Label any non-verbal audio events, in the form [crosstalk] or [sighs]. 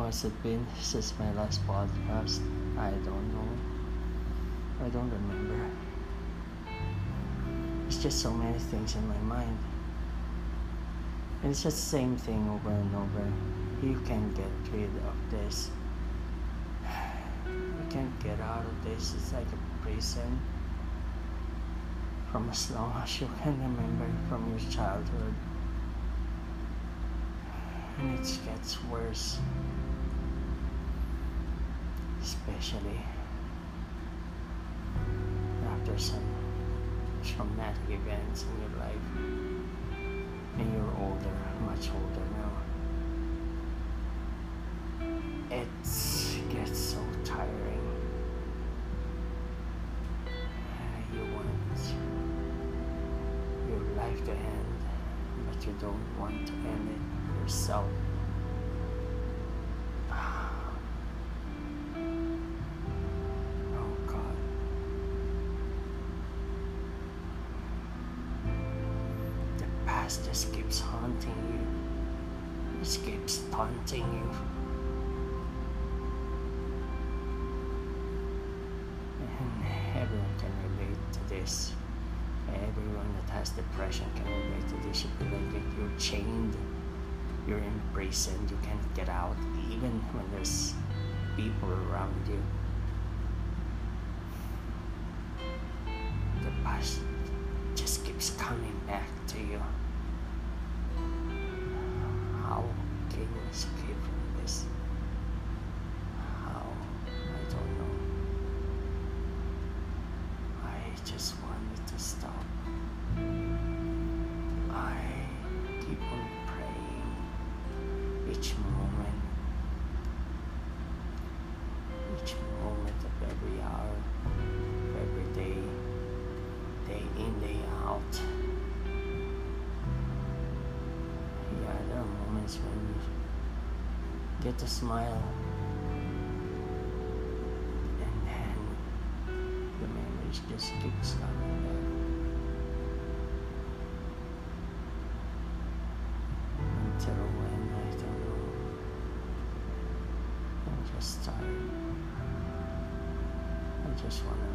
has it been since my last podcast? I don't know. I don't remember. It's just so many things in my mind. And it's just the same thing over and over. You can't get rid of this. [sighs] You can't get out of this. It's like a prison. From as long as you can remember from your childhood. And it gets worse. Especially after some traumatic events in your life. And you're older, much older now. It gets so tiring. You want your life to end, but you don't want to end it yourself. Past just keeps haunting you. It keeps taunting you. And everyone can relate to this. Everyone that has depression can relate to this. You feel like you're chained, you're imprisoned, you can't get out, even when there's people around you. The past just keeps coming back to you. Can get to smile and then the memories just keeps coming back. Until when I don't know. I'm just tired. I just wanna